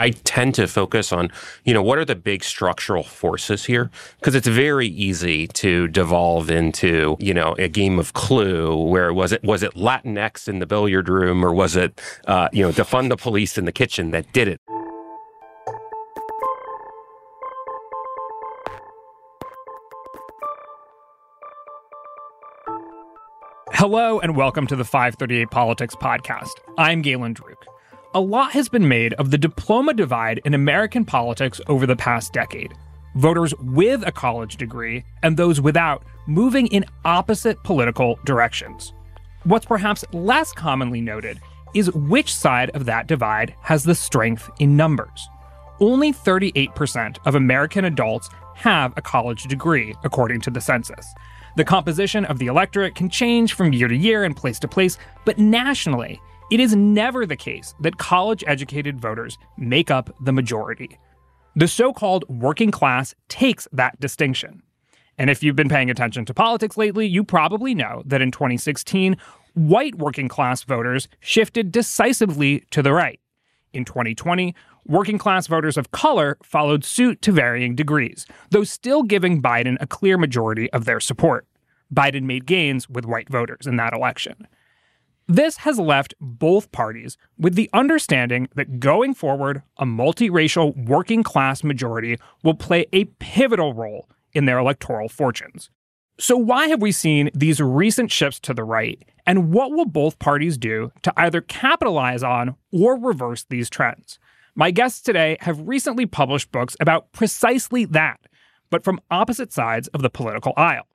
I tend to focus on, you know, what are the big structural forces here? Because it's very easy to devolve into, you know, a game of Clue where was it was it Latinx in the billiard room or was it, uh, you know, defund the police in the kitchen that did it? Hello and welcome to the 538 Politics Podcast. I'm Galen Druke. A lot has been made of the diploma divide in American politics over the past decade. Voters with a college degree and those without moving in opposite political directions. What's perhaps less commonly noted is which side of that divide has the strength in numbers. Only 38% of American adults have a college degree, according to the census. The composition of the electorate can change from year to year and place to place, but nationally, it is never the case that college educated voters make up the majority. The so called working class takes that distinction. And if you've been paying attention to politics lately, you probably know that in 2016, white working class voters shifted decisively to the right. In 2020, working class voters of color followed suit to varying degrees, though still giving Biden a clear majority of their support. Biden made gains with white voters in that election. This has left both parties with the understanding that going forward, a multiracial working class majority will play a pivotal role in their electoral fortunes. So, why have we seen these recent shifts to the right, and what will both parties do to either capitalize on or reverse these trends? My guests today have recently published books about precisely that, but from opposite sides of the political aisle.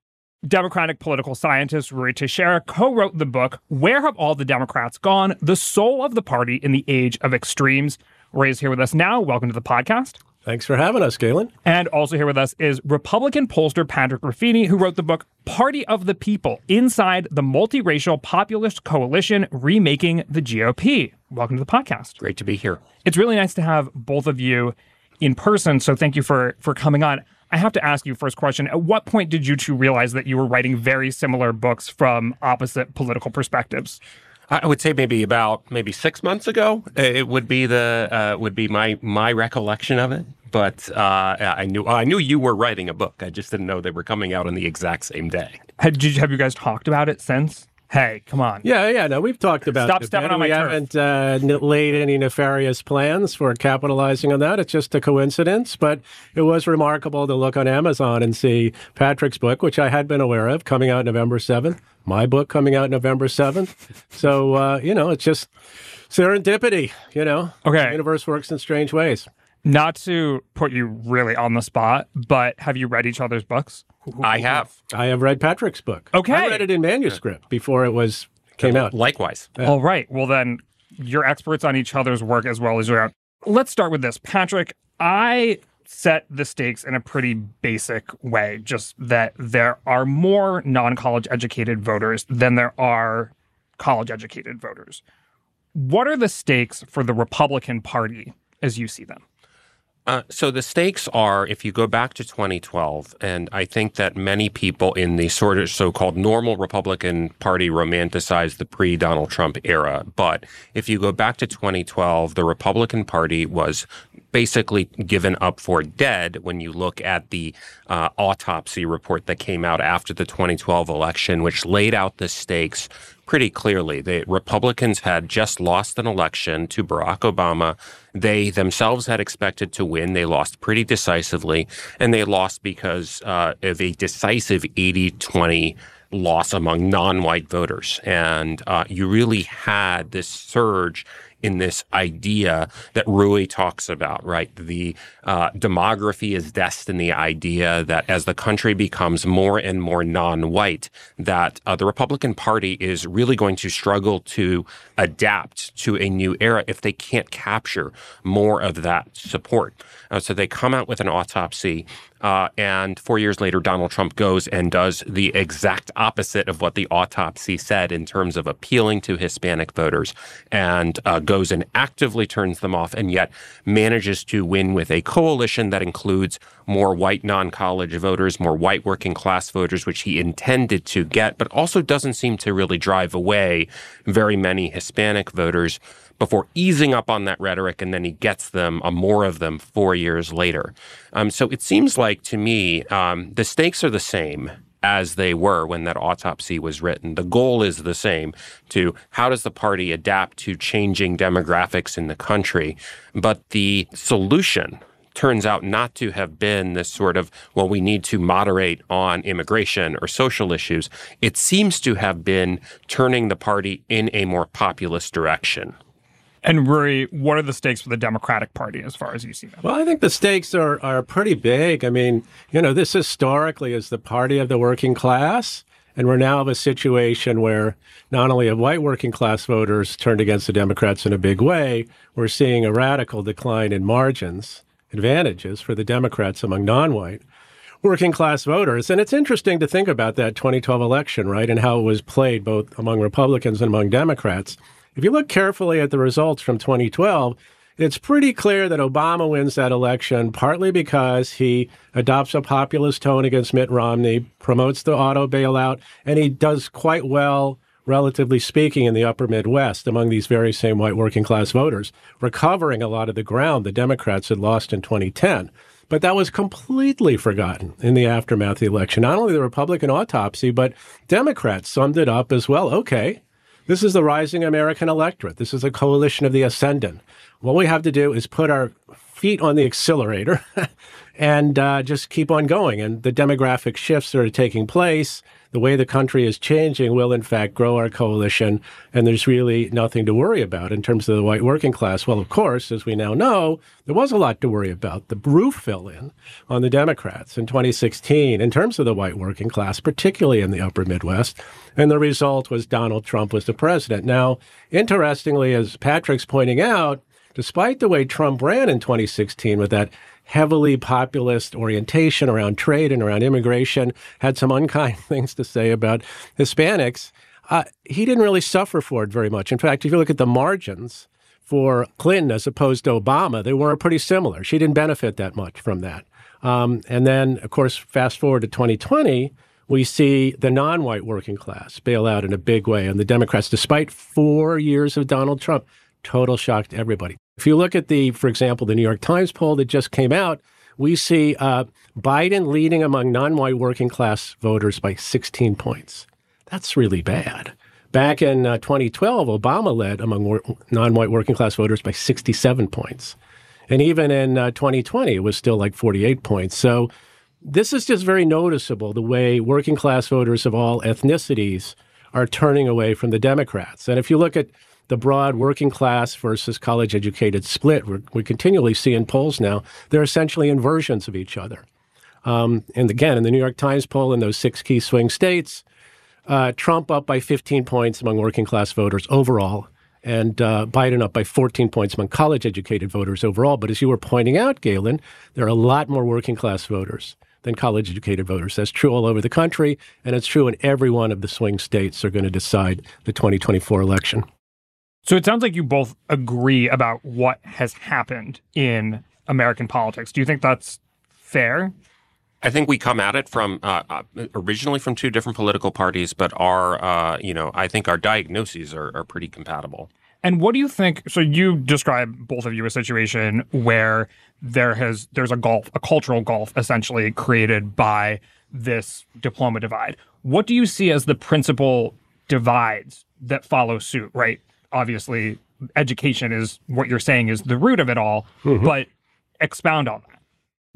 Democratic political scientist Ruy Teixeira co wrote the book, Where Have All the Democrats Gone? The Soul of the Party in the Age of Extremes. Ruy is here with us now. Welcome to the podcast. Thanks for having us, Galen. And also here with us is Republican pollster Patrick Ruffini, who wrote the book Party of the People Inside the Multiracial Populist Coalition Remaking the GOP. Welcome to the podcast. Great to be here. It's really nice to have both of you in person. So thank you for for coming on. I have to ask you first question. At what point did you two realize that you were writing very similar books from opposite political perspectives? I would say maybe about maybe six months ago. It would be the uh, would be my my recollection of it. But uh, I knew I knew you were writing a book. I just didn't know they were coming out on the exact same day. Had, you, have you guys talked about it since? Hey, come on. Yeah, yeah. No, we've talked about. Stop stepping on my We turf. haven't uh, n- laid any nefarious plans for capitalizing on that. It's just a coincidence, but it was remarkable to look on Amazon and see Patrick's book, which I had been aware of, coming out November seventh. My book coming out November seventh. So uh, you know, it's just serendipity. You know, Okay. the universe works in strange ways. Not to put you really on the spot, but have you read each other's books? I have. I have read Patrick's book. Okay. I read it in manuscript before it was came out. Likewise. All right. Well, then you're experts on each other's work as well as your own. Let's start with this. Patrick, I set the stakes in a pretty basic way, just that there are more non college educated voters than there are college educated voters. What are the stakes for the Republican Party as you see them? Uh, so the stakes are if you go back to 2012, and I think that many people in the sort of so called normal Republican Party romanticize the pre Donald Trump era. But if you go back to 2012, the Republican Party was basically given up for dead when you look at the uh, autopsy report that came out after the 2012 election, which laid out the stakes pretty clearly. The Republicans had just lost an election to Barack Obama. They themselves had expected to win. They lost pretty decisively, and they lost because uh, of a decisive 80 20 loss among non white voters. And uh, you really had this surge in this idea that Ruy talks about, right? The uh, demography is destiny idea that as the country becomes more and more non-white, that uh, the Republican Party is really going to struggle to adapt to a new era if they can't capture more of that support. Uh, so they come out with an autopsy uh, and four years later, Donald Trump goes and does the exact opposite of what the autopsy said in terms of appealing to Hispanic voters and uh, goes and actively turns them off, and yet manages to win with a coalition that includes more white non college voters, more white working class voters, which he intended to get, but also doesn't seem to really drive away very many Hispanic voters. Before easing up on that rhetoric, and then he gets them, uh, more of them, four years later. Um, so it seems like to me um, the stakes are the same as they were when that autopsy was written. The goal is the same to how does the party adapt to changing demographics in the country, but the solution turns out not to have been this sort of, well, we need to moderate on immigration or social issues. It seems to have been turning the party in a more populist direction. And Ruy, what are the stakes for the Democratic Party as far as you see them? Well, I think the stakes are, are pretty big. I mean, you know, this historically is the party of the working class. And we're now of a situation where not only have white working class voters turned against the Democrats in a big way, we're seeing a radical decline in margins advantages for the Democrats among non white working class voters. And it's interesting to think about that 2012 election, right, and how it was played both among Republicans and among Democrats. If you look carefully at the results from 2012, it's pretty clear that Obama wins that election partly because he adopts a populist tone against Mitt Romney, promotes the auto bailout, and he does quite well relatively speaking, in the upper Midwest among these very same white working class voters, recovering a lot of the ground the Democrats had lost in 2010. But that was completely forgotten in the aftermath of the election. Not only the Republican autopsy, but Democrats summed it up as well. Okay, this is the rising American electorate. This is a coalition of the ascendant. What we have to do is put our feet on the accelerator and uh, just keep on going. And the demographic shifts that are taking place the way the country is changing will, in fact, grow our coalition. And there's really nothing to worry about in terms of the white working class. Well, of course, as we now know, there was a lot to worry about. The roof fell in on the Democrats in 2016 in terms of the white working class, particularly in the upper Midwest. And the result was Donald Trump was the president. Now, interestingly, as Patrick's pointing out, despite the way Trump ran in 2016 with that heavily populist orientation around trade and around immigration, had some unkind things to say about Hispanics. Uh, he didn't really suffer for it very much. In fact, if you look at the margins for Clinton as opposed to Obama, they were pretty similar. She didn't benefit that much from that. Um, and then, of course, fast forward to 2020, we see the non white working class bail out in a big way. And the Democrats, despite four years of Donald Trump, total shock to everybody. If you look at the, for example, the New York Times poll that just came out, we see uh, Biden leading among non white working class voters by 16 points. That's really bad. Back in uh, 2012, Obama led among non white working class voters by 67 points. And even in uh, 2020, it was still like 48 points. So this is just very noticeable the way working class voters of all ethnicities are turning away from the Democrats. And if you look at the broad working class versus college educated split we're, we continually see in polls now, they're essentially inversions of each other. Um, and again, in the New York Times poll in those six key swing states, uh, Trump up by 15 points among working class voters overall, and uh, Biden up by 14 points among college educated voters overall. But as you were pointing out, Galen, there are a lot more working class voters than college educated voters. That's true all over the country, and it's true in every one of the swing states that are going to decide the 2024 election. So it sounds like you both agree about what has happened in American politics. Do you think that's fair? I think we come at it from uh, uh, originally from two different political parties, but our, uh, you know, I think our diagnoses are, are pretty compatible. And what do you think? So you describe both of you a situation where there has there's a gulf, a cultural gulf, essentially created by this diploma divide. What do you see as the principal divides that follow suit? Right, obviously education is what you're saying is the root of it all, mm-hmm. but expound on that.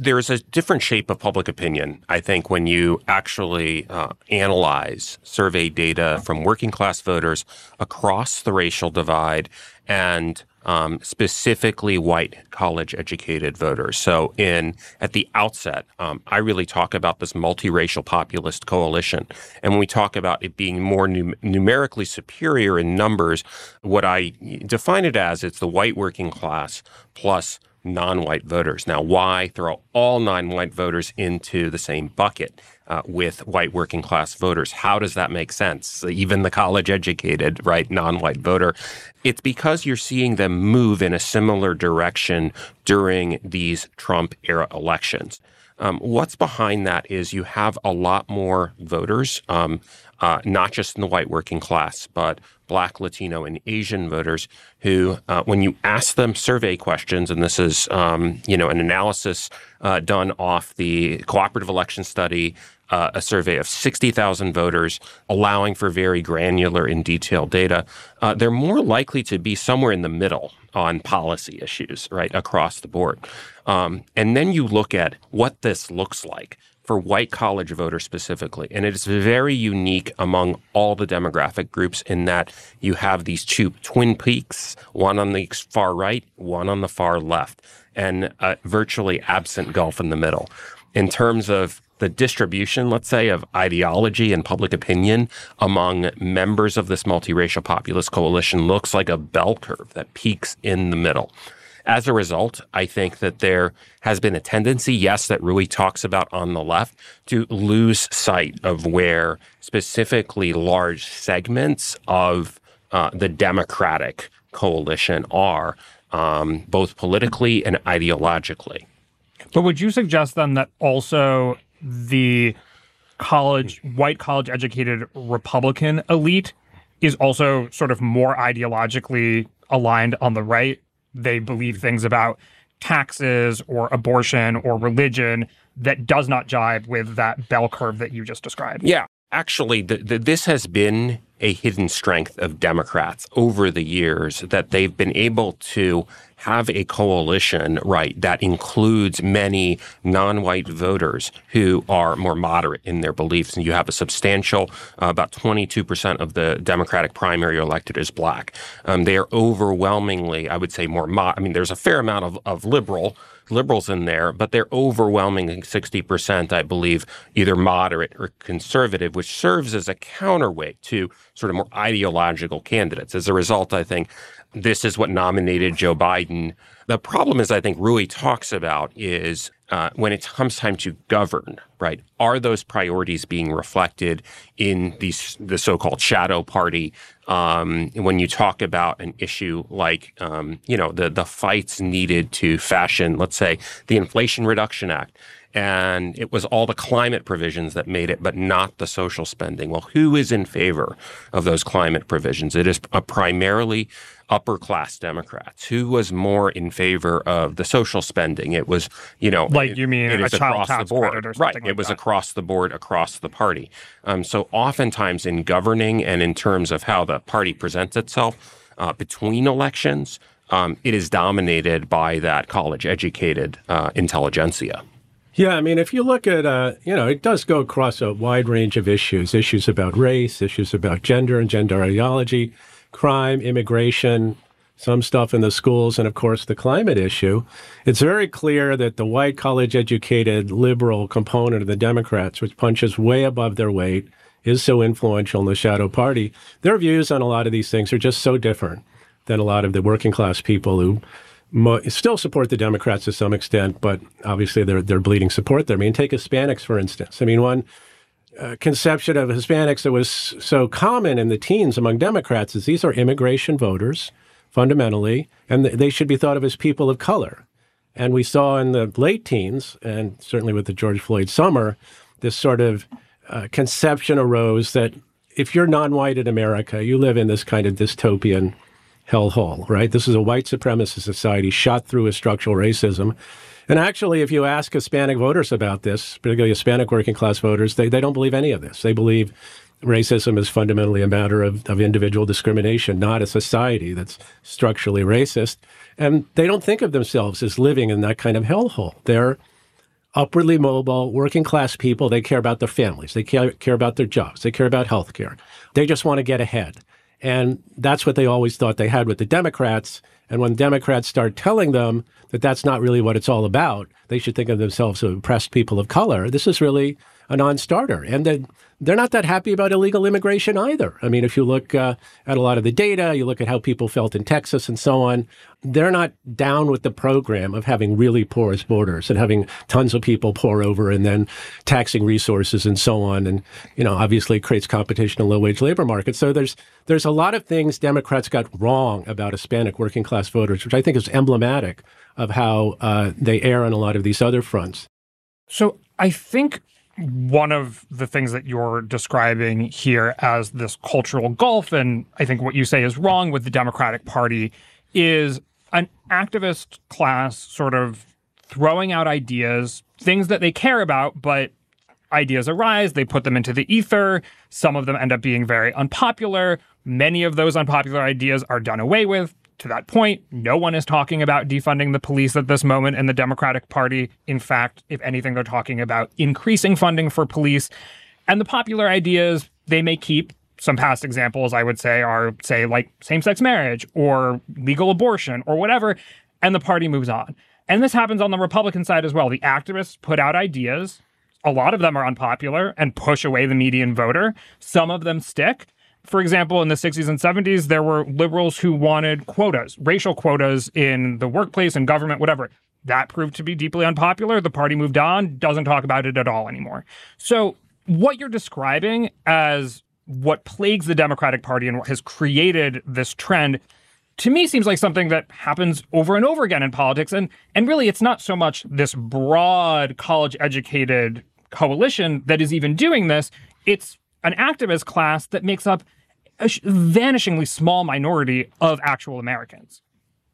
There's a different shape of public opinion, I think, when you actually uh, analyze survey data from working class voters across the racial divide and um, specifically white college educated voters. So, in at the outset, um, I really talk about this multiracial populist coalition, and when we talk about it being more num- numerically superior in numbers, what I define it as it's the white working class plus non-white voters. Now, why throw all non-white voters into the same bucket? uh, with white working class voters. How does that make sense? Even the college educated, right, non white voter. It's because you're seeing them move in a similar direction during these Trump era elections. Um, what's behind that is you have a lot more voters, um, uh, not just in the white working class, but Black, Latino, and Asian voters who, uh, when you ask them survey questions, and this is, um, you know, an analysis uh, done off the cooperative election study, uh, a survey of 60,000 voters, allowing for very granular and detailed data, uh, they're more likely to be somewhere in the middle on policy issues, right, across the board. Um, and then you look at what this looks like for white college voters specifically. And it is very unique among all the demographic groups in that you have these two twin peaks, one on the far right, one on the far left, and a virtually absent gulf in the middle. In terms of the distribution, let's say, of ideology and public opinion among members of this multiracial populist coalition looks like a bell curve that peaks in the middle. As a result, I think that there has been a tendency, yes, that Ruy talks about on the left, to lose sight of where specifically large segments of uh, the Democratic coalition are, um, both politically and ideologically. But would you suggest then that also the college, white college educated Republican elite is also sort of more ideologically aligned on the right they believe things about taxes or abortion or religion that does not jibe with that bell curve that you just described. Yeah. Actually, the, the, this has been a hidden strength of Democrats over the years that they've been able to have a coalition, right, that includes many non-white voters who are more moderate in their beliefs. And you have a substantial, uh, about 22% of the Democratic primary elected is black. Um, they are overwhelmingly, I would say, more, mo- I mean, there's a fair amount of, of liberal liberals in there, but they're overwhelming 60%, I believe, either moderate or conservative, which serves as a counterweight to sort of more ideological candidates. As a result, I think this is what nominated Joe Biden. The problem is, I think Ruy talks about is uh, when it comes time to govern, right? Are those priorities being reflected in these the so-called shadow party? Um, when you talk about an issue like, um, you know, the the fights needed to fashion, let's say, the Inflation Reduction Act, and it was all the climate provisions that made it, but not the social spending. Well, who is in favor of those climate provisions? It is a primarily upper class Democrats. Who was more in favor of the social spending? It was, you know, like you mean it, a is child across tax the board, credit right? something it was that. across the board, across the party. Um, so oftentimes in governing and in terms of how the party presents itself uh, between elections, um, it is dominated by that college educated uh, intelligentsia. Yeah, I mean, if you look at, uh, you know, it does go across a wide range of issues issues about race, issues about gender and gender ideology, crime, immigration, some stuff in the schools, and of course the climate issue. It's very clear that the white college educated liberal component of the Democrats, which punches way above their weight, is so influential in the shadow party. Their views on a lot of these things are just so different than a lot of the working class people who still support the Democrats to some extent, but obviously they're they're bleeding support there. I mean, take Hispanics for instance. I mean, one uh, conception of Hispanics that was so common in the teens among Democrats is these are immigration voters fundamentally, and th- they should be thought of as people of color. And we saw in the late teens, and certainly with the George Floyd summer, this sort of uh, conception arose that if you're non-white in America, you live in this kind of dystopian hellhole, right? This is a white supremacist society shot through with structural racism. And actually, if you ask Hispanic voters about this, particularly Hispanic working class voters, they, they don't believe any of this. They believe racism is fundamentally a matter of, of individual discrimination, not a society that's structurally racist. And they don't think of themselves as living in that kind of hellhole. They're upwardly mobile, working class people. They care about their families. They care, care about their jobs. They care about health care. They just want to get ahead. And that's what they always thought they had with the Democrats. And when Democrats start telling them that that's not really what it's all about, they should think of themselves as oppressed people of color. This is really a non-starter, and that they're not that happy about illegal immigration either. I mean, if you look uh, at a lot of the data, you look at how people felt in Texas and so on, they're not down with the program of having really porous borders and having tons of people pour over and then taxing resources and so on. And you know, obviously, it creates competition in low-wage labor markets. So there's there's a lot of things Democrats got wrong about Hispanic working class voters, which I think is emblematic of how uh, they err on a lot of these other fronts. So I think one of the things that you're describing here as this cultural gulf, and I think what you say is wrong with the Democratic Party, is an activist class sort of throwing out ideas, things that they care about, but ideas arise, they put them into the ether. Some of them end up being very unpopular. Many of those unpopular ideas are done away with. To that point, no one is talking about defunding the police at this moment in the Democratic Party. In fact, if anything, they're talking about increasing funding for police. And the popular ideas they may keep. Some past examples I would say are, say, like same sex marriage or legal abortion or whatever. And the party moves on. And this happens on the Republican side as well. The activists put out ideas. A lot of them are unpopular and push away the median voter. Some of them stick. For example, in the 60s and 70s, there were liberals who wanted quotas, racial quotas in the workplace and government, whatever. That proved to be deeply unpopular. The party moved on, doesn't talk about it at all anymore. So, what you're describing as what plagues the Democratic Party and what has created this trend to me seems like something that happens over and over again in politics and and really it's not so much this broad college educated coalition that is even doing this it's an activist class that makes up a vanishingly small minority of actual Americans.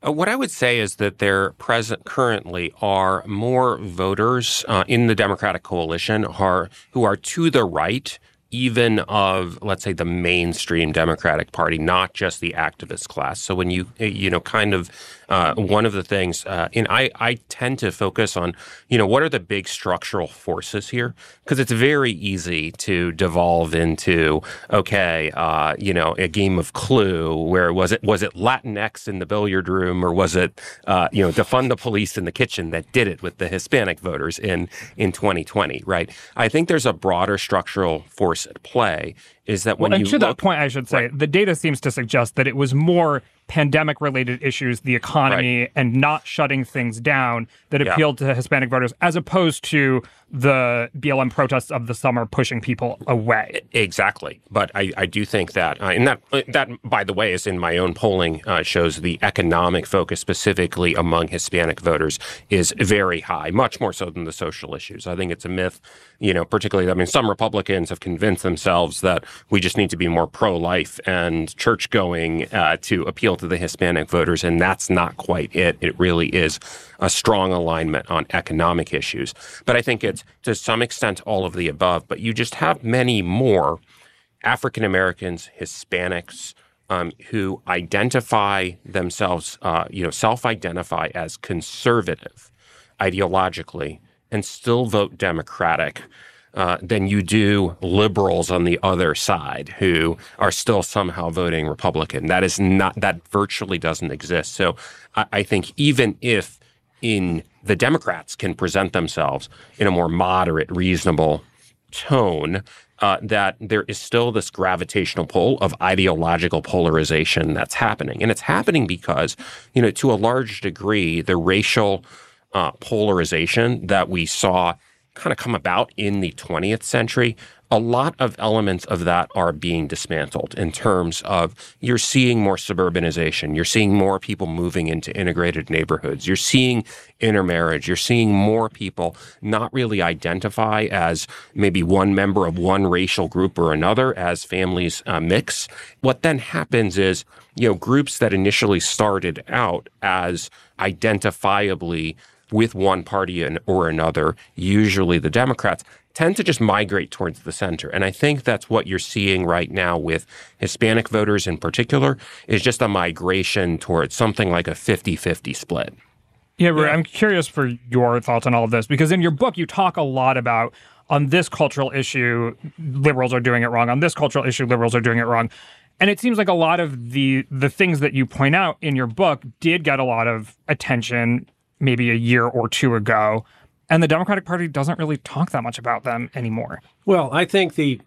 Uh, what I would say is that there present currently are more voters uh, in the Democratic coalition are, who are to the right even of let's say the mainstream democratic party not just the activist class so when you you know kind of uh, one of the things, uh, and I, I tend to focus on, you know, what are the big structural forces here? Because it's very easy to devolve into, okay, uh, you know, a game of Clue where was it was it Latinx in the billiard room or was it, uh, you know, defund the police in the kitchen that did it with the Hispanic voters in in 2020, right? I think there's a broader structural force at play. Is that when well, and to look, that point, I should say right. the data seems to suggest that it was more pandemic related issues, the economy, right. and not shutting things down that appealed yeah. to Hispanic voters, as opposed to the BLM protests of the summer pushing people away. Exactly. But I, I do think that, uh, and that, uh, that, by the way, is in my own polling, uh, shows the economic focus specifically among Hispanic voters is very high, much more so than the social issues. I think it's a myth, you know, particularly, I mean, some Republicans have convinced themselves that we just need to be more pro life and church going uh, to appeal to the Hispanic voters, and that's not quite it. It really is a strong alignment on economic issues. But I think it's to some extent all of the above, but you just have many more African Americans, Hispanics, um, who identify themselves, uh, you know, self-identify as conservative ideologically and still vote Democratic uh, than you do liberals on the other side who are still somehow voting Republican. That is not that virtually doesn't exist. So I, I think even if in the Democrats can present themselves in a more moderate, reasonable tone, uh, that there is still this gravitational pull of ideological polarization that's happening. And it's happening because, you know, to a large degree, the racial uh, polarization that we saw kind of come about in the 20th century, a lot of elements of that are being dismantled in terms of you're seeing more suburbanization, you're seeing more people moving into integrated neighborhoods, you're seeing intermarriage, you're seeing more people not really identify as maybe one member of one racial group or another as families uh, mix. What then happens is, you know, groups that initially started out as identifiably with one party or another, usually the Democrats, tend to just migrate towards the center. And I think that's what you're seeing right now with Hispanic voters in particular, is just a migration towards something like a 50-50 split. Yeah, yeah, I'm curious for your thoughts on all of this because in your book you talk a lot about on this cultural issue liberals are doing it wrong, on this cultural issue liberals are doing it wrong. And it seems like a lot of the the things that you point out in your book did get a lot of attention maybe a year or two ago. And the Democratic Party doesn't really talk that much about them anymore. Well, I think the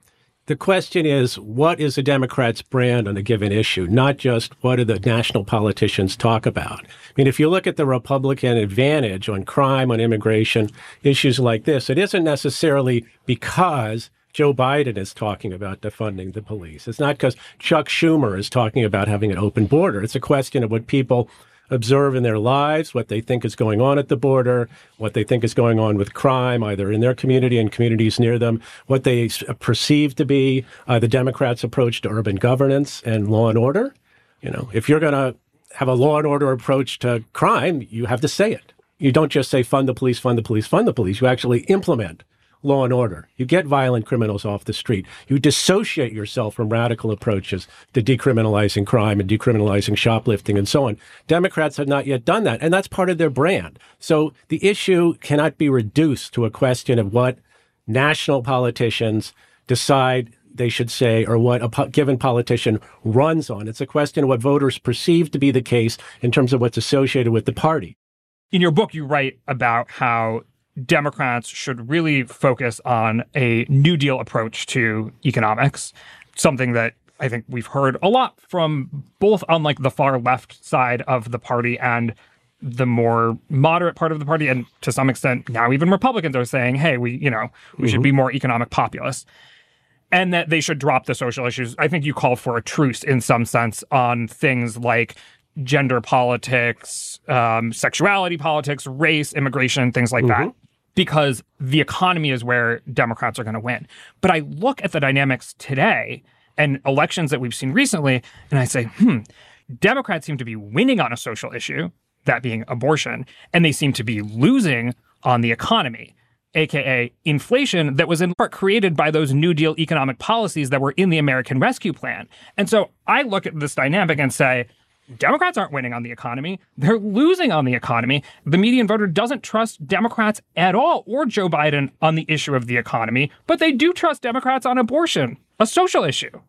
the question is what is a Democrat's brand on a given issue, not just what do the national politicians talk about. I mean, if you look at the Republican advantage on crime, on immigration, issues like this, it isn't necessarily because Joe Biden is talking about defunding the police. It's not because Chuck Schumer is talking about having an open border. It's a question of what people observe in their lives, what they think is going on at the border, what they think is going on with crime, either in their community and communities near them, what they perceive to be uh, the Democrats' approach to urban governance and law and order. You know, if you're going to have a law and order approach to crime, you have to say it. You don't just say fund the police, fund the police, fund the police. You actually implement law and order. You get violent criminals off the street. You dissociate yourself from radical approaches to decriminalizing crime and decriminalizing shoplifting and so on. Democrats have not yet done that, and that's part of their brand. So the issue cannot be reduced to a question of what national politicians decide they should say or what a po- given politician runs on. It's a question of what voters perceive to be the case in terms of what's associated with the party. In your book, you write about how Democrats should really focus on a New Deal approach to economics, something that I think we've heard a lot from both on like the far left side of the party and the more moderate part of the party, and to some extent now even Republicans are saying, "Hey, we you know we mm-hmm. should be more economic populists." And that they should drop the social issues. I think you call for a truce in some sense on things like gender politics, um, sexuality politics, race, immigration, things like mm-hmm. that because the economy is where Democrats are going to win. But I look at the dynamics today and elections that we've seen recently, and I say, hmm, Democrats seem to be winning on a social issue, that being abortion, and they seem to be losing on the economy, aka inflation, that was in part created by those New Deal economic policies that were in the American Rescue Plan. And so I look at this dynamic and say, Democrats aren't winning on the economy. They're losing on the economy. The median voter doesn't trust Democrats at all or Joe Biden on the issue of the economy, but they do trust Democrats on abortion, a social issue.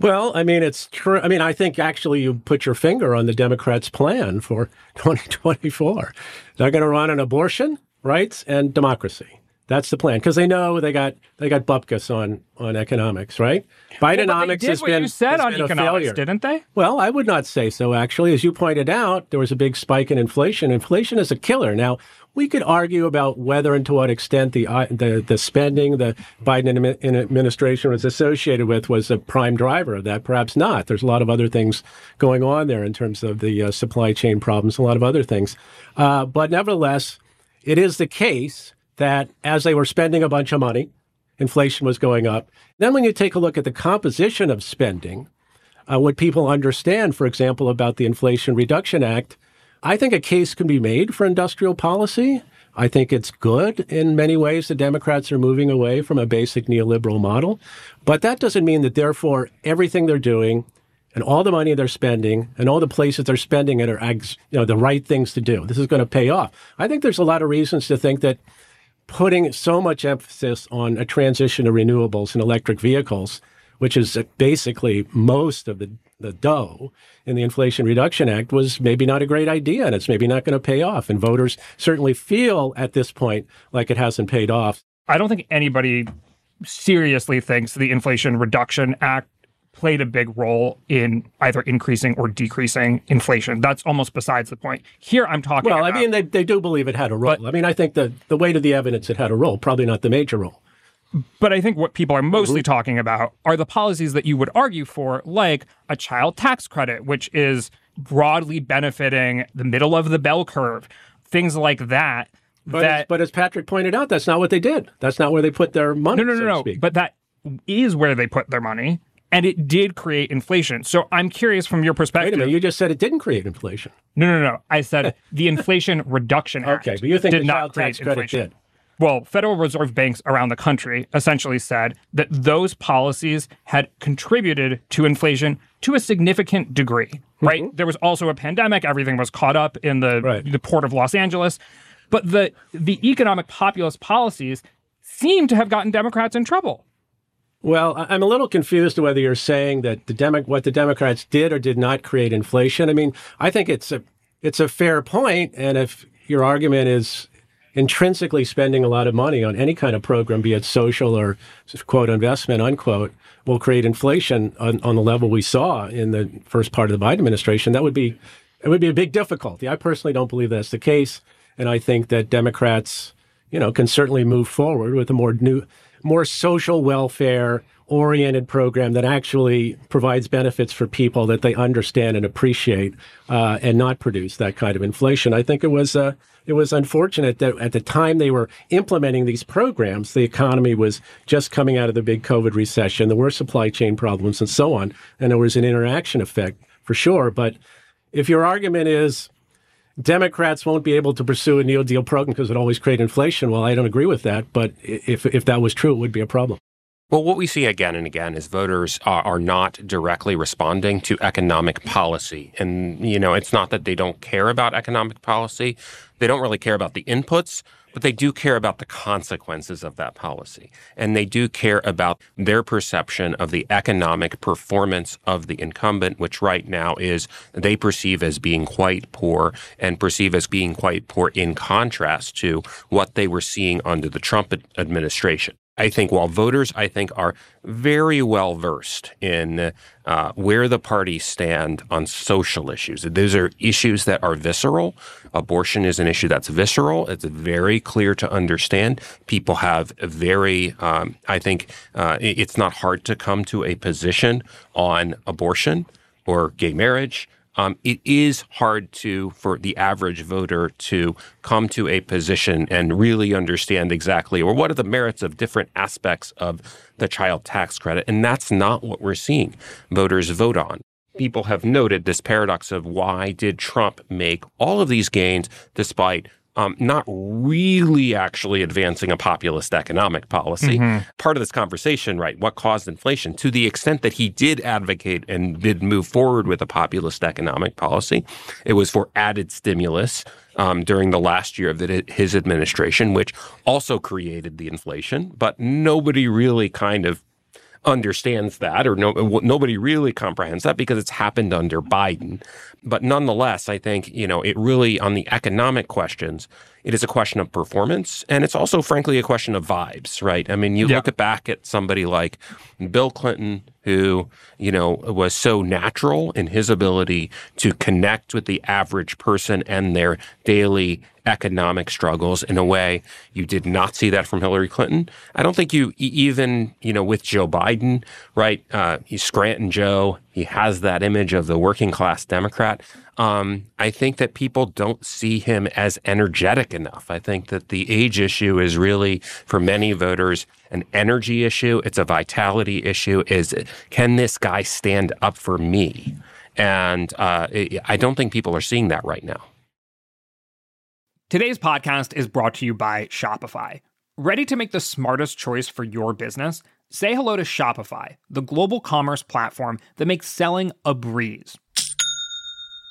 Well, I mean, it's true. I mean, I think actually you put your finger on the Democrats' plan for 2024. They're going to run on abortion, rights, and democracy. That's the plan because they know they got they got bupkis on on economics, right? Bidenomics well, has been, you said on economics, didn't they? Well, I would not say so. Actually, as you pointed out, there was a big spike in inflation. Inflation is a killer. Now, we could argue about whether and to what extent the uh, the, the spending the Biden administration was associated with was a prime driver of that. Perhaps not. There's a lot of other things going on there in terms of the uh, supply chain problems, a lot of other things. Uh, but nevertheless, it is the case that as they were spending a bunch of money, inflation was going up. Then, when you take a look at the composition of spending, uh, what people understand, for example, about the Inflation Reduction Act, I think a case can be made for industrial policy. I think it's good in many ways. The Democrats are moving away from a basic neoliberal model. But that doesn't mean that, therefore, everything they're doing and all the money they're spending and all the places they're spending it are you know, the right things to do. This is going to pay off. I think there's a lot of reasons to think that putting so much emphasis on a transition to renewables and electric vehicles, which is basically most of the, the dough in the Inflation Reduction Act, was maybe not a great idea and it's maybe not going to pay off. And voters certainly feel at this point like it hasn't paid off. I don't think anybody seriously thinks the Inflation Reduction Act played a big role in either increasing or decreasing inflation. That's almost besides the point. Here I'm talking Well, about, I mean, they, they do believe it had a role. But, I mean, I think the, the weight of the evidence it had a role, probably not the major role. But I think what people are mostly mm-hmm. talking about are the policies that you would argue for, like a child tax credit, which is broadly benefiting the middle of the bell curve, things like that. But, that, as, but as Patrick pointed out, that's not what they did. That's not where they put their money. No, no, no, so no. But that is where they put their money and it did create inflation. So I'm curious from your perspective. Wait a minute, you just said it didn't create inflation. No, no, no. I said the Inflation Reduction Act. Okay, but you think did not create inflation. did? Well, Federal Reserve banks around the country essentially said that those policies had contributed to inflation to a significant degree. Right? Mm-hmm. There was also a pandemic. Everything was caught up in the right. the port of Los Angeles. But the the economic populist policies seem to have gotten Democrats in trouble. Well, I'm a little confused whether you're saying that the Demo- what the Democrats did or did not create inflation. I mean, I think it's a it's a fair point. and if your argument is intrinsically spending a lot of money on any kind of program, be it social or quote investment unquote, will create inflation on, on the level we saw in the first part of the Biden administration, that would be it would be a big difficulty. I personally don't believe that's the case, and I think that Democrats, you know, can certainly move forward with a more new more social welfare oriented program that actually provides benefits for people that they understand and appreciate uh, and not produce that kind of inflation. I think it was uh, it was unfortunate that at the time they were implementing these programs, the economy was just coming out of the big COVID recession. There were supply chain problems and so on, and there was an interaction effect for sure. But if your argument is Democrats won't be able to pursue a New Deal program because it always create inflation. Well, I don't agree with that, but if if that was true, it would be a problem. Well, what we see again and again is voters are, are, not directly responding to economic policy. And, you know, it's not that they don't care about economic policy. They don't really care about the inputs, but they do care about the consequences of that policy. And they do care about their perception of the economic performance of the incumbent, which right now is they perceive as being quite poor and perceive as being quite poor in contrast to what they were seeing under the Trump administration. I think while voters, I think, are very well versed in uh, where the parties stand on social issues. Those are issues that are visceral. Abortion is an issue that's visceral. It's very clear to understand. People have very, um, I think, uh, it's not hard to come to a position on abortion or gay marriage um, it is hard to for the average voter to come to a position and really understand exactly or what are the merits of different aspects of the child tax credit and that's not what we're seeing voters vote on. People have noted this paradox of why did trump make all of these gains despite um, not really actually advancing a populist economic policy. Mm-hmm. Part of this conversation, right? What caused inflation? To the extent that he did advocate and did move forward with a populist economic policy, it was for added stimulus. Um, during the last year of the, his administration, which also created the inflation, but nobody really kind of understands that, or no, nobody really comprehends that because it's happened under mm-hmm. Biden. But nonetheless, I think, you know, it really, on the economic questions, it is a question of performance. And it's also, frankly, a question of vibes, right? I mean, you yeah. look back at somebody like Bill Clinton, who, you know, was so natural in his ability to connect with the average person and their daily economic struggles in a way you did not see that from Hillary Clinton. I don't think you even, you know, with Joe Biden, right? Uh, he's Scranton Joe. He has that image of the working class Democrat. Um, I think that people don't see him as energetic enough. I think that the age issue is really, for many voters, an energy issue. It's a vitality issue. Is can this guy stand up for me? And uh, I don't think people are seeing that right now. Today's podcast is brought to you by Shopify. Ready to make the smartest choice for your business? Say hello to Shopify, the global commerce platform that makes selling a breeze.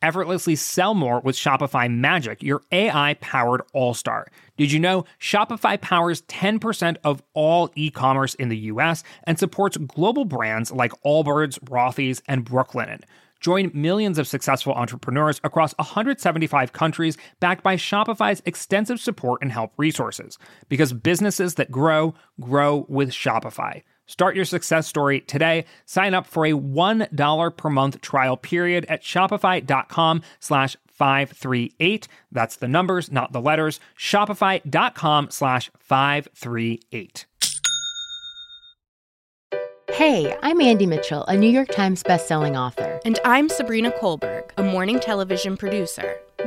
Effortlessly sell more with Shopify Magic, your AI powered all star. Did you know Shopify powers 10% of all e commerce in the US and supports global brands like Allbirds, Rothy's, and Brooklinen? Join millions of successful entrepreneurs across 175 countries backed by Shopify's extensive support and help resources. Because businesses that grow, grow with Shopify. Start your success story today. Sign up for a $1 per month trial period at shopify.com slash 538. That's the numbers, not the letters. Shopify.com slash 538. Hey, I'm Andy Mitchell, a New York Times bestselling author. And I'm Sabrina Kohlberg, a morning television producer.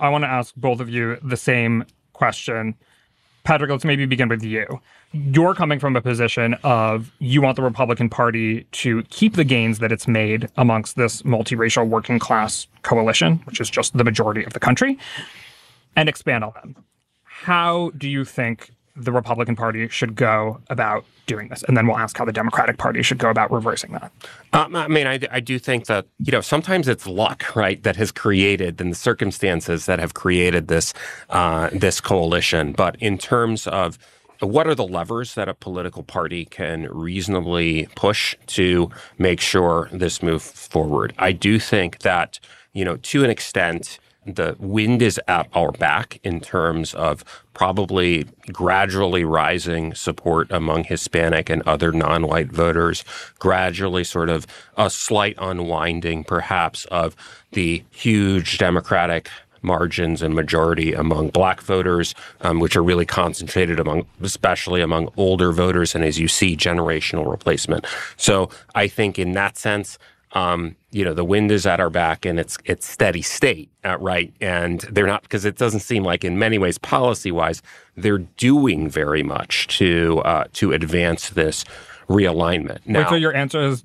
I want to ask both of you the same question. Patrick, let's maybe begin with you. You're coming from a position of you want the Republican Party to keep the gains that it's made amongst this multiracial working class coalition, which is just the majority of the country. and expand on them. How do you think the Republican Party should go about doing this? And then we'll ask how the Democratic Party should go about reversing that. Um, I mean, I, I do think that, you know, sometimes it's luck, right, that has created and the circumstances that have created this, uh, this coalition. But in terms of what are the levers that a political party can reasonably push to make sure this move forward? I do think that, you know, to an extent, the wind is at our back in terms of probably gradually rising support among Hispanic and other non white voters, gradually sort of a slight unwinding, perhaps, of the huge Democratic margins and majority among black voters, um, which are really concentrated among, especially among older voters, and as you see, generational replacement. So I think in that sense, um, you know, the wind is at our back and it's it's steady state, uh, right? And they're not because it doesn't seem like in many ways, policy wise, they're doing very much to uh, to advance this realignment. Now, Wait, so your answer is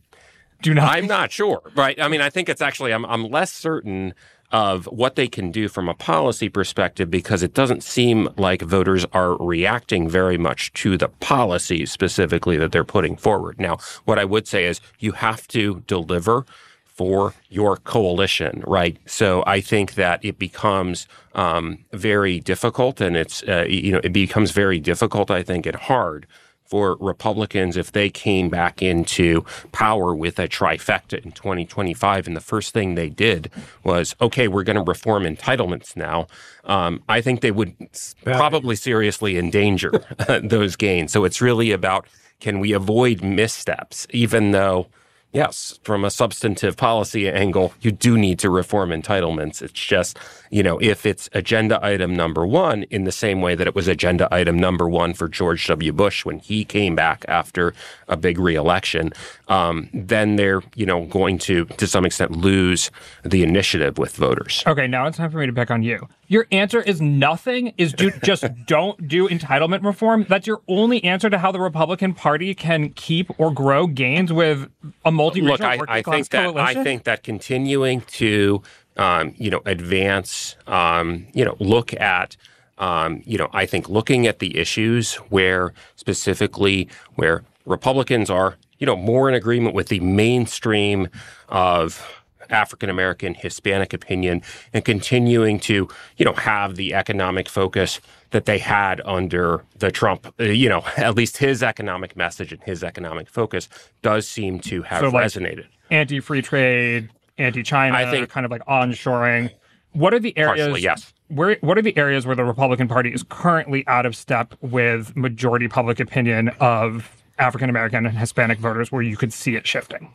do not. I'm not sure, right? I mean, I think it's actually I'm I'm less certain of what they can do from a policy perspective because it doesn't seem like voters are reacting very much to the policies specifically that they're putting forward. Now, what I would say is you have to deliver for your coalition, right? So I think that it becomes um, very difficult, and it's uh, you know it becomes very difficult, I think, and hard for Republicans if they came back into power with a trifecta in 2025. And the first thing they did was, okay, we're going to reform entitlements now. Um, I think they would probably seriously endanger those gains. So it's really about can we avoid missteps, even though yes, from a substantive policy angle, you do need to reform entitlements. It's just, you know, if it's agenda item number one in the same way that it was agenda item number one for George W. Bush when he came back after a big reelection, um, then they're, you know, going to, to some extent, lose the initiative with voters. Okay, now it's time for me to pick on you. Your answer is nothing. Is do, just don't do entitlement reform. That's your only answer to how the Republican Party can keep or grow gains with a multiracial Look, I, I think that coalition? I think that continuing to um, you know advance, um, you know, look at. Um, you know, I think looking at the issues where specifically where Republicans are, you know, more in agreement with the mainstream of African American, Hispanic opinion, and continuing to, you know, have the economic focus that they had under the Trump, uh, you know, at least his economic message and his economic focus does seem to have so resonated. Anti-free trade, anti-China, I think, kind of like onshoring. What are the areas? Partially, yes. Where, what are the areas where the Republican Party is currently out of step with majority public opinion of African American and Hispanic voters, where you could see it shifting?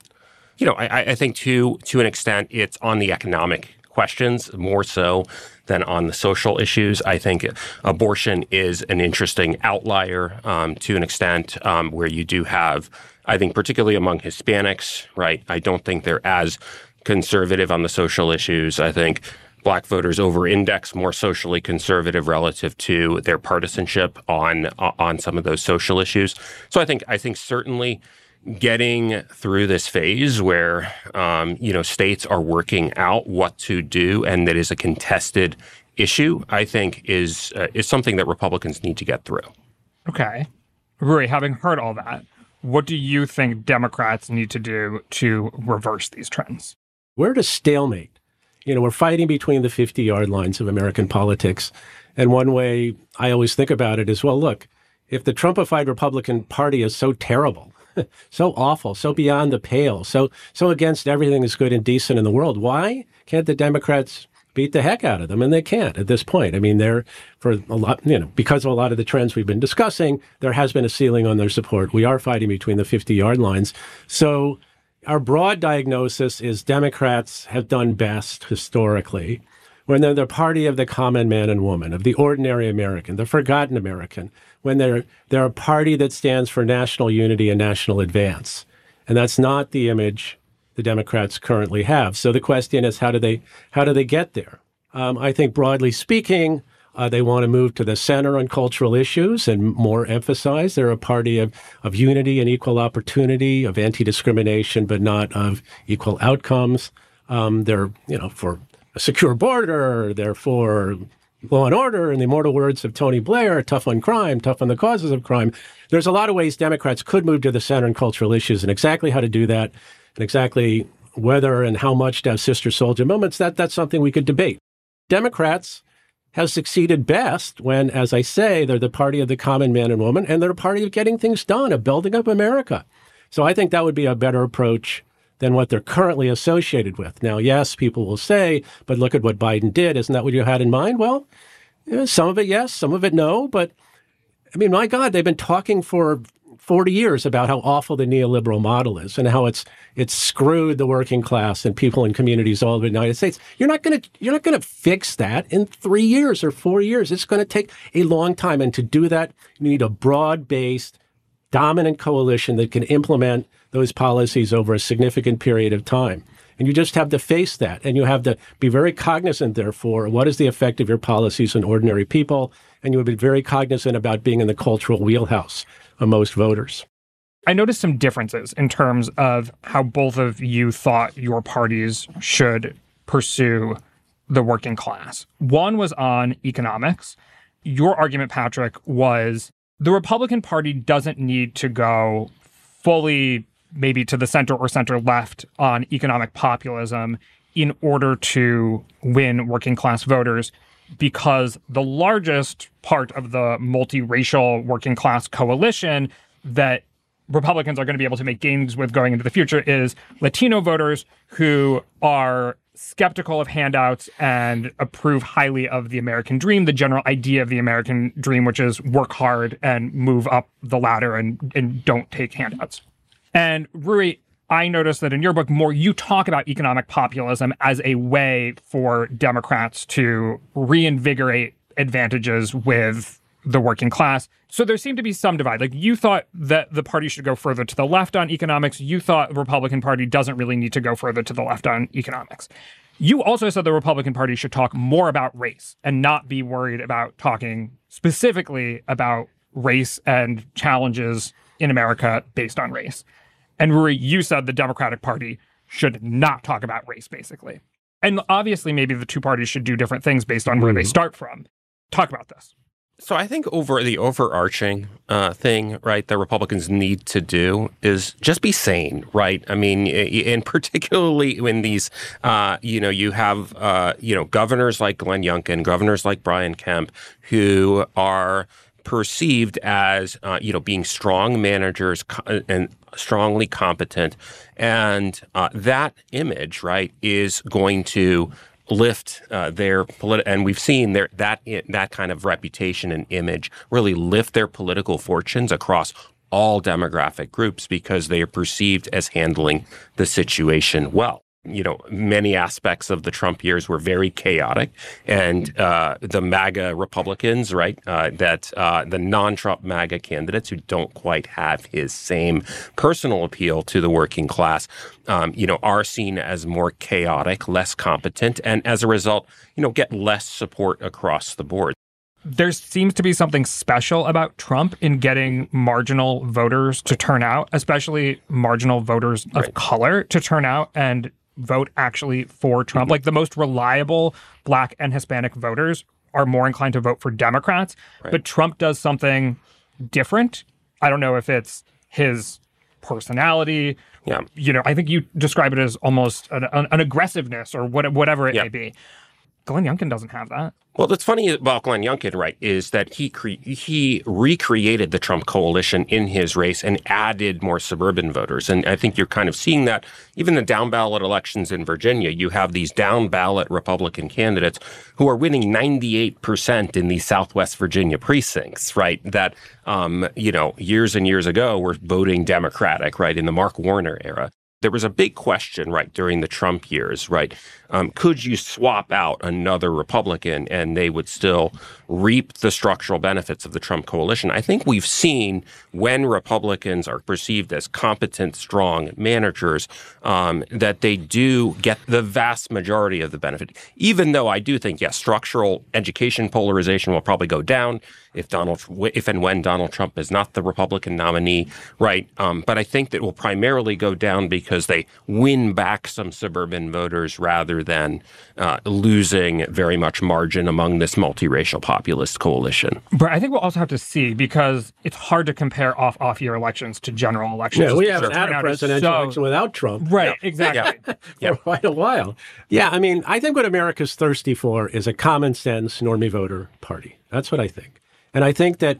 you know, I, I think to to an extent, it's on the economic questions more so than on the social issues. I think abortion is an interesting outlier um, to an extent um, where you do have, I think, particularly among Hispanics, right? I don't think they're as conservative on the social issues. I think black voters over-index more socially conservative relative to their partisanship on on some of those social issues. So I think I think certainly getting through this phase where um, you know states are working out what to do and that is a contested issue, I think is uh, is something that Republicans need to get through. Okay, Ruy, having heard all that, what do you think Democrats need to do to reverse these trends? We're at a stalemate. You know, we're fighting between the 50 yard lines of American politics. And one way I always think about it is well, look, if the Trumpified Republican Party is so terrible, so awful, so beyond the pale, so so against everything that's good and decent in the world. Why can't the Democrats beat the heck out of them? And they can't at this point. I mean, they're for a lot, you know, because of a lot of the trends we've been discussing, there has been a ceiling on their support. We are fighting between the 50 yard lines. So our broad diagnosis is Democrats have done best historically when they're the party of the common man and woman, of the ordinary American, the forgotten American, when they're, they're a party that stands for national unity and national advance. And that's not the image the Democrats currently have. So the question is, how do they, how do they get there? Um, I think broadly speaking, uh, they want to move to the center on cultural issues and more emphasize. They're a party of, of unity and equal opportunity, of anti discrimination, but not of equal outcomes. Um, they're, you know, for a secure border, they're for law and order, in the immortal words of Tony Blair, tough on crime, tough on the causes of crime. There's a lot of ways Democrats could move to the center in cultural issues, and exactly how to do that, and exactly whether and how much to have Sister Souljah moments, that, that's something we could debate. Democrats have succeeded best when, as I say, they're the party of the common man and woman, and they're a party of getting things done, of building up America. So I think that would be a better approach than what they're currently associated with. Now, yes, people will say, but look at what Biden did. Isn't that what you had in mind? Well, some of it, yes, some of it, no. But I mean, my God, they've been talking for 40 years about how awful the neoliberal model is and how it's it's screwed the working class and people in communities all over the United States. You're not going to you're not going to fix that in 3 years or 4 years. It's going to take a long time and to do that you need a broad-based dominant coalition that can implement those policies over a significant period of time. And you just have to face that. And you have to be very cognizant, therefore, what is the effect of your policies on ordinary people. And you would be very cognizant about being in the cultural wheelhouse of most voters. I noticed some differences in terms of how both of you thought your parties should pursue the working class. One was on economics. Your argument, Patrick, was the Republican Party doesn't need to go fully maybe to the center or center left on economic populism in order to win working class voters because the largest part of the multiracial working class coalition that Republicans are going to be able to make gains with going into the future is Latino voters who are skeptical of handouts and approve highly of the American dream, the general idea of the American dream, which is work hard and move up the ladder and, and don't take handouts. And Ruy, I noticed that in your book, more you talk about economic populism as a way for Democrats to reinvigorate advantages with the working class. So there seemed to be some divide. Like you thought that the party should go further to the left on economics. You thought the Republican Party doesn't really need to go further to the left on economics. You also said the Republican Party should talk more about race and not be worried about talking specifically about race and challenges in America based on race. And Ruy, you said the Democratic Party should not talk about race, basically. And obviously, maybe the two parties should do different things based on where mm-hmm. they start from. Talk about this. So I think over the overarching uh, thing, right, the Republicans need to do is just be sane, right? I mean, and particularly when these, uh, you know, you have, uh, you know, governors like Glenn Youngkin, governors like Brian Kemp, who are perceived as uh, you know being strong managers and strongly competent, and uh, that image right is going to lift uh, their political, and we've seen their that that kind of reputation and image really lift their political fortunes across all demographic groups because they are perceived as handling the situation well you know, many aspects of the Trump years were very chaotic, and uh, the MAGA Republicans, right, uh, that uh, the non-Trump MAGA candidates who don't quite have his same personal appeal to the working class, um, you know, are seen as more chaotic, less competent, and as a result, you know, get less support across the board. There seems to be something special about Trump in getting marginal voters to turn out, especially marginal voters of right. color to turn out. And vote actually for Trump. Mm-hmm. Like the most reliable black and Hispanic voters are more inclined to vote for Democrats. Right. But Trump does something different. I don't know if it's his personality. Yeah. You know, I think you describe it as almost an, an aggressiveness or what, whatever it yeah. may be. Glenn Youngkin doesn't have that. Well, that's funny about Glenn Youngkin, right, is that he cre- he recreated the Trump coalition in his race and added more suburban voters. And I think you're kind of seeing that even the down ballot elections in Virginia. You have these down ballot Republican candidates who are winning 98% in these Southwest Virginia precincts, right? That, um, you know, years and years ago were voting Democratic, right, in the Mark Warner era there was a big question, right, during the Trump years, right? Um, could you swap out another Republican and they would still reap the structural benefits of the Trump coalition? I think we've seen when Republicans are perceived as competent, strong managers, um, that they do get the vast majority of the benefit. Even though I do think, yes, structural education polarization will probably go down if Donald, if and when Donald Trump is not the Republican nominee, right? Um, but I think that will primarily go down because they win back some suburban voters rather rather than uh, losing very much margin among this multiracial populist coalition. But I think we'll also have to see because it's hard to compare off off year elections to general elections. Yeah, we haven't had a presidential so, election without Trump. Right, yeah. exactly. yeah. For quite a while. Yeah, I mean, I think what America's thirsty for is a common sense normie voter party. That's what I think. And I think that,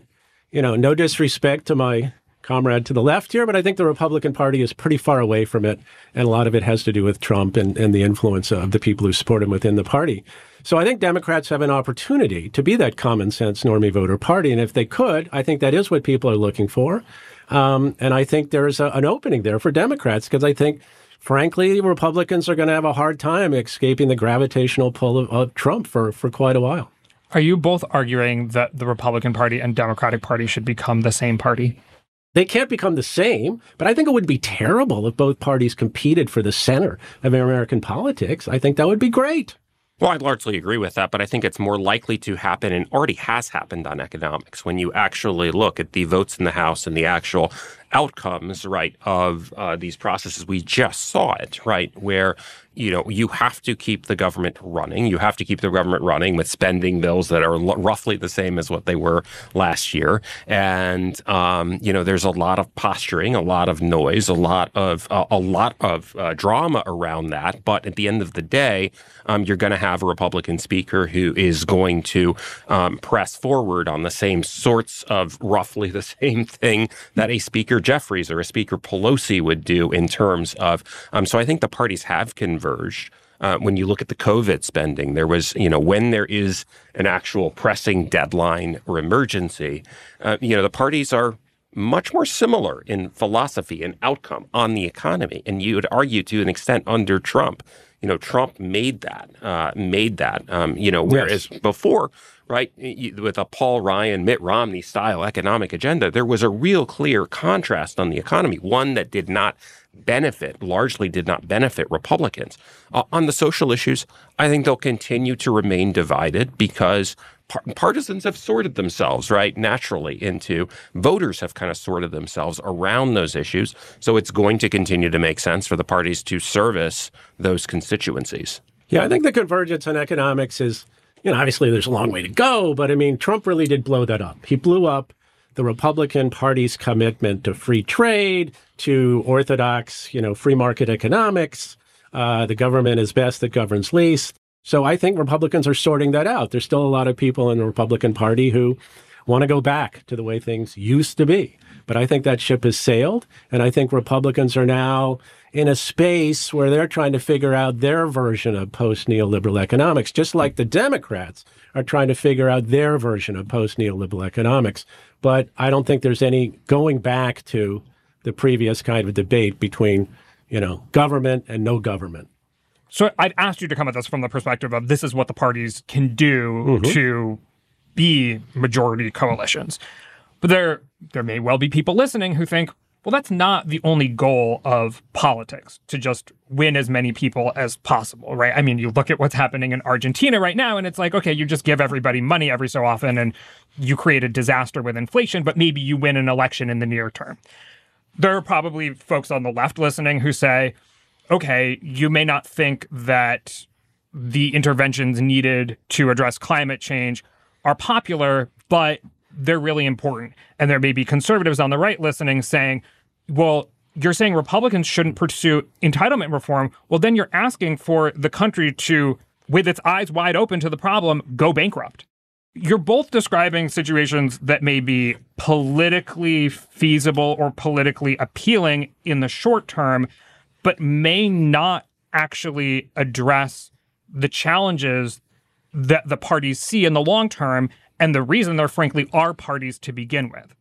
you know, no disrespect to my comrade to the left here, but I think the Republican Party is pretty far away from it. And a lot of it has to do with Trump and, and the influence of the people who support him within the party. So I think Democrats have an opportunity to be that common sense normie voter party. And if they could, I think that is what people are looking for. Um, and I think there's a, an opening there for Democrats because I think, frankly, Republicans are going to have a hard time escaping the gravitational pull of, of Trump for, for quite a while. Are you both arguing that the Republican Party and Democratic Party should become the same party? They can't become the same, but I think it would be terrible if both parties competed for the center of American politics. I think that would be great. Well, I largely agree with that, but I think it's more likely to happen and already has happened on economics when you actually look at the votes in the House and the actual outcomes, right, of uh, these processes. We just saw it, right, where you know you have to keep the government running. You have to keep the government running with spending bills that are roughly the same as what they were last year. And um, you know, there's a lot of posturing, a lot of noise, a lot of uh, a lot of uh, drama around that. But at the end of the day, um, you're going to have a Republican speaker who is going to um, press forward on the same sorts of roughly the same thing that a speaker Jeffries or a Speaker Pelosi would do in terms of. Um, so I think the parties have converged. Uh, when you look at the COVID spending, there was, you know, when there is an actual pressing deadline or emergency, uh, you know, the parties are much more similar in philosophy and outcome on the economy. And you would argue to an extent under Trump, you know, Trump made that, uh, made that, um, you know, whereas yes. before right? With a Paul Ryan, Mitt Romney style economic agenda, there was a real clear contrast on the economy, one that did not benefit, largely did not benefit Republicans. Uh, on the social issues, I think they'll continue to remain divided because par- partisans have sorted themselves, right, naturally into voters have kind of sorted themselves around those issues. So it's going to continue to make sense for the parties to service those constituencies. Yeah, I think the convergence on economics is you know, obviously there's a long way to go, but I mean, Trump really did blow that up. He blew up the Republican Party's commitment to free trade, to orthodox, you know, free market economics. Uh, the government is best that governs least. So I think Republicans are sorting that out. There's still a lot of people in the Republican Party who want to go back to the way things used to be. But I think that ship has sailed. And I think Republicans are now in a space where they're trying to figure out their version of post neoliberal economics, just like the Democrats are trying to figure out their version of post neoliberal economics. But I don't think there's any going back to the previous kind of debate between, you know, government and no government. So I'd asked you to come at this from the perspective of this is what the parties can do mm-hmm. to be majority coalitions. But there there may well be people listening who think, well, that's not the only goal of politics to just win as many people as possible, right? I mean, you look at what's happening in Argentina right now, and it's like, okay, you just give everybody money every so often and you create a disaster with inflation, but maybe you win an election in the near term. There are probably folks on the left listening who say, okay, you may not think that the interventions needed to address climate change are popular, but they're really important. And there may be conservatives on the right listening saying, well, you're saying Republicans shouldn't pursue entitlement reform. Well, then you're asking for the country to, with its eyes wide open to the problem, go bankrupt. You're both describing situations that may be politically feasible or politically appealing in the short term, but may not actually address the challenges that the parties see in the long term and the reason there frankly are parties to begin with.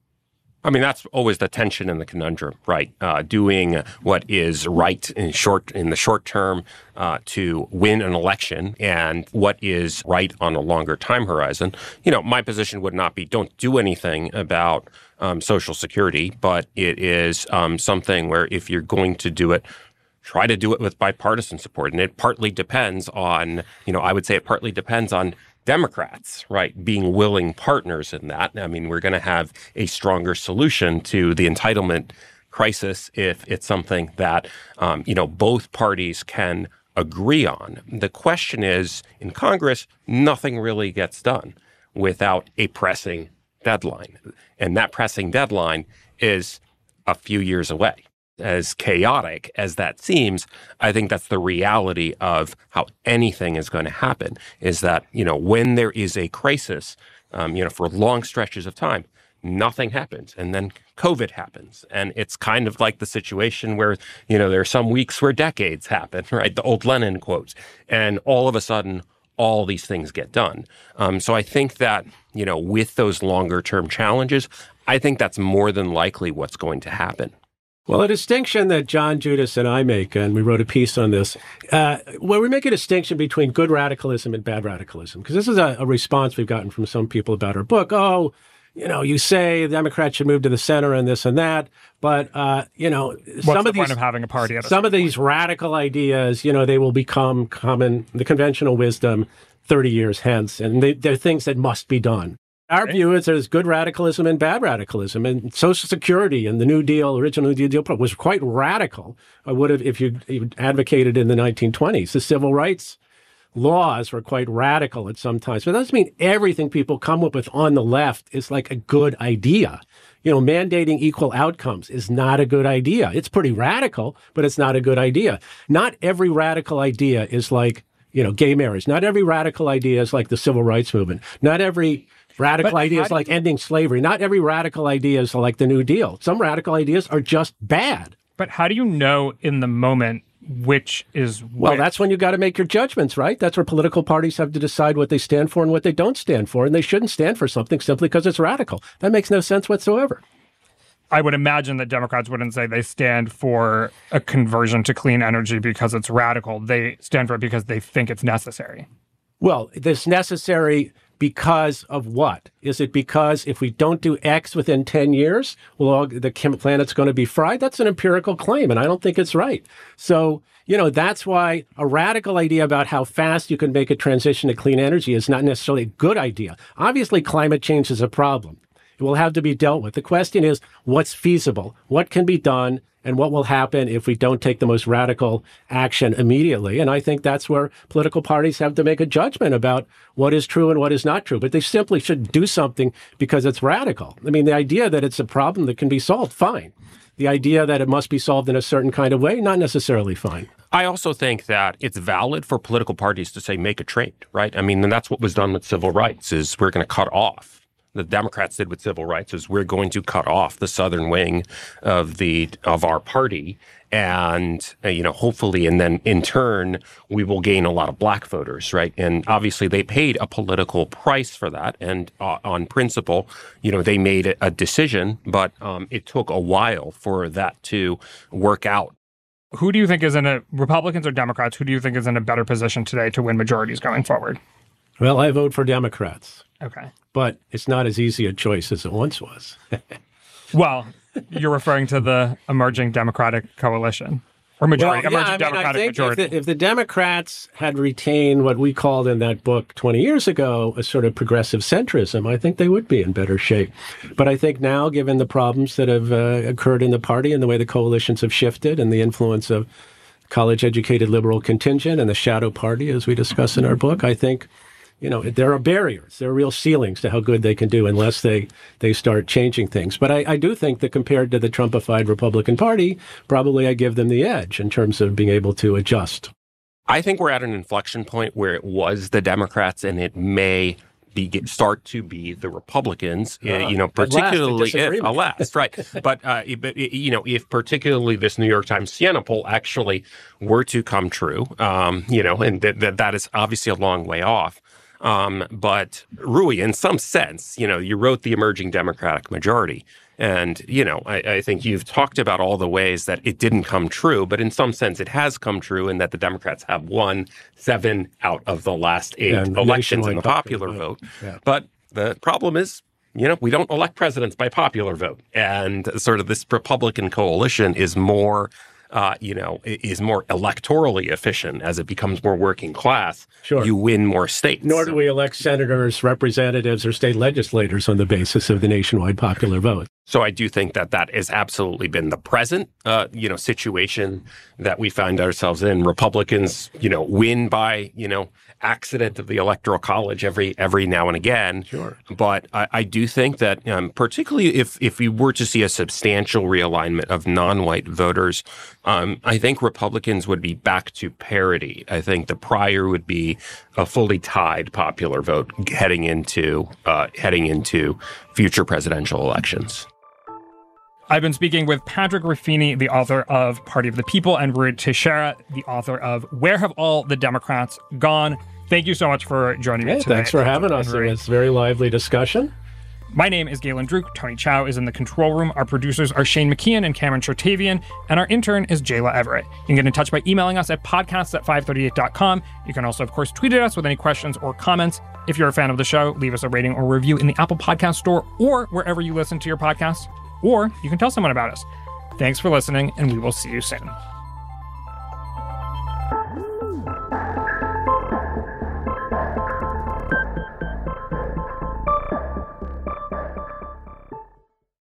I mean, that's always the tension and the conundrum, right? Uh, doing what is right in short in the short term uh, to win an election, and what is right on a longer time horizon. You know, my position would not be don't do anything about um, Social Security, but it is um, something where if you're going to do it try to do it with bipartisan support. And it partly depends on, you know, I would say it partly depends on Democrats, right, being willing partners in that. I mean, we're going to have a stronger solution to the entitlement crisis if it's something that, um, you know, both parties can agree on. The question is in Congress, nothing really gets done without a pressing deadline. And that pressing deadline is a few years away. As chaotic as that seems, I think that's the reality of how anything is going to happen is that, you know, when there is a crisis, um, you know, for long stretches of time, nothing happens. And then COVID happens. And it's kind of like the situation where, you know, there are some weeks where decades happen, right? The old Lenin quotes. And all of a sudden, all these things get done. Um, so I think that, you know, with those longer term challenges, I think that's more than likely what's going to happen. Well, a distinction that John Judis and I make, and we wrote a piece on this, uh, where we make a distinction between good radicalism and bad radicalism, because this is a, a, response we've gotten from some people about our book. Oh, you know, you say the Democrats should move to the center and this and that, but uh, you know, What's some of these of having a party. some of these radical ideas, you know, they will become common, the conventional wisdom 30 years hence, and they, they're things that must be done. Our okay. view is there's good radicalism and bad radicalism, and Social Security and the New Deal, original New Deal, was quite radical. I would have if you advocated in the 1920s. The civil rights laws were quite radical at some times, but that doesn't mean everything people come up with on the left is like a good idea. You know, mandating equal outcomes is not a good idea. It's pretty radical, but it's not a good idea. Not every radical idea is like you know, gay marriage. Not every radical idea is like the civil rights movement. Not every Radical but ideas like ending slavery. Not every radical idea is like the New Deal. Some radical ideas are just bad. But how do you know in the moment which is which? Well, that's when you got to make your judgments, right? That's where political parties have to decide what they stand for and what they don't stand for. And they shouldn't stand for something simply because it's radical. That makes no sense whatsoever. I would imagine that Democrats wouldn't say they stand for a conversion to clean energy because it's radical. They stand for it because they think it's necessary. Well, this necessary because of what? Is it because if we don't do X within 10 years, well, all, the planet's going to be fried? That's an empirical claim, and I don't think it's right. So, you know, that's why a radical idea about how fast you can make a transition to clean energy is not necessarily a good idea. Obviously, climate change is a problem. It will have to be dealt with. The question is, what's feasible? What can be done? And what will happen if we don't take the most radical action immediately. And I think that's where political parties have to make a judgment about what is true and what is not true. But they simply should do something because it's radical. I mean, the idea that it's a problem that can be solved, fine. The idea that it must be solved in a certain kind of way, not necessarily fine. I also think that it's valid for political parties to say make a trade, right? I mean, and that's what was done with civil rights is we're going to cut off the Democrats did with civil rights is we're going to cut off the southern wing of the of our party. And uh, you know hopefully and then in turn we will gain a lot of black voters right? And obviously they paid a political price for that. And uh, on principle you know they made a decision but um, it took a while for that to work out. Who do you think is in a republicans or democrats who do you think is in a better position today to win majorities going forward well i vote for democrats Okay. But it's not as easy a choice as it once was. well, you're referring to the emerging Democratic coalition or majority, well, yeah, emerging I mean, Democratic majority. If the, if the, Democrats had retained what we called in that book 20 years ago a sort of progressive centrism, I think they would be in better shape. But I think now, given the problems that have uh, occurred in the party and the way the coalitions have shifted and the influence of college educated liberal contingent and the shadow party, as we discuss in our book, I think you know, there are barriers. There are real ceilings to how good they can do unless they, they start changing things. But I, I do think that compared to the Trumpified Republican Party, probably I give them the edge in terms of being able to adjust. I think we're at an inflection point where it was the Democrats and it may be, start to be the Republicans, uh, you know, particularly if, last right. but, uh, but, you know, if particularly this New York Times Siena poll actually were to come true, um, you know, and that, that, that is obviously a long way off. Um, but Ruy, in some sense, you know, you wrote the emerging Democratic majority. And, you know, I, I, think you've talked about all the ways that it didn't come true, but in some sense it has come true in that the Democrats have won seven out of the last eight yeah, elections in the popular, popular vote. vote. Yeah. But the problem is, you know, we don't elect presidents by popular vote. And sort of this Republican coalition is more uh, you know, is more electorally efficient as it becomes more working class, sure. you win more states. Nor do we elect senators, representatives, or state legislators on the basis of the nationwide popular vote. So I do think that that has absolutely been the present, uh, you know, situation that we find ourselves in. Republicans, you know, win by, you know, accident of the electoral college every every now and again. Sure. But I, I do think that, um, particularly if if we were to see a substantial realignment of non-white voters, um, I think Republicans would be back to parity. I think the prior would be a fully tied popular vote heading into uh, heading into future presidential elections. I've been speaking with Patrick Ruffini, the author of Party of the People, and Ruy Teixeira, the author of Where Have All the Democrats Gone? Thank you so much for joining me today. thanks for having us. It Ruy. was a very lively discussion. My name is Galen Druk. Tony Chow is in the control room. Our producers are Shane McKeon and Cameron Chertavian, and our intern is Jayla Everett. You can get in touch by emailing us at podcasts at 538.com. You can also, of course, tweet at us with any questions or comments. If you're a fan of the show, leave us a rating or review in the Apple Podcast Store or wherever you listen to your podcasts, or you can tell someone about us. Thanks for listening, and we will see you soon.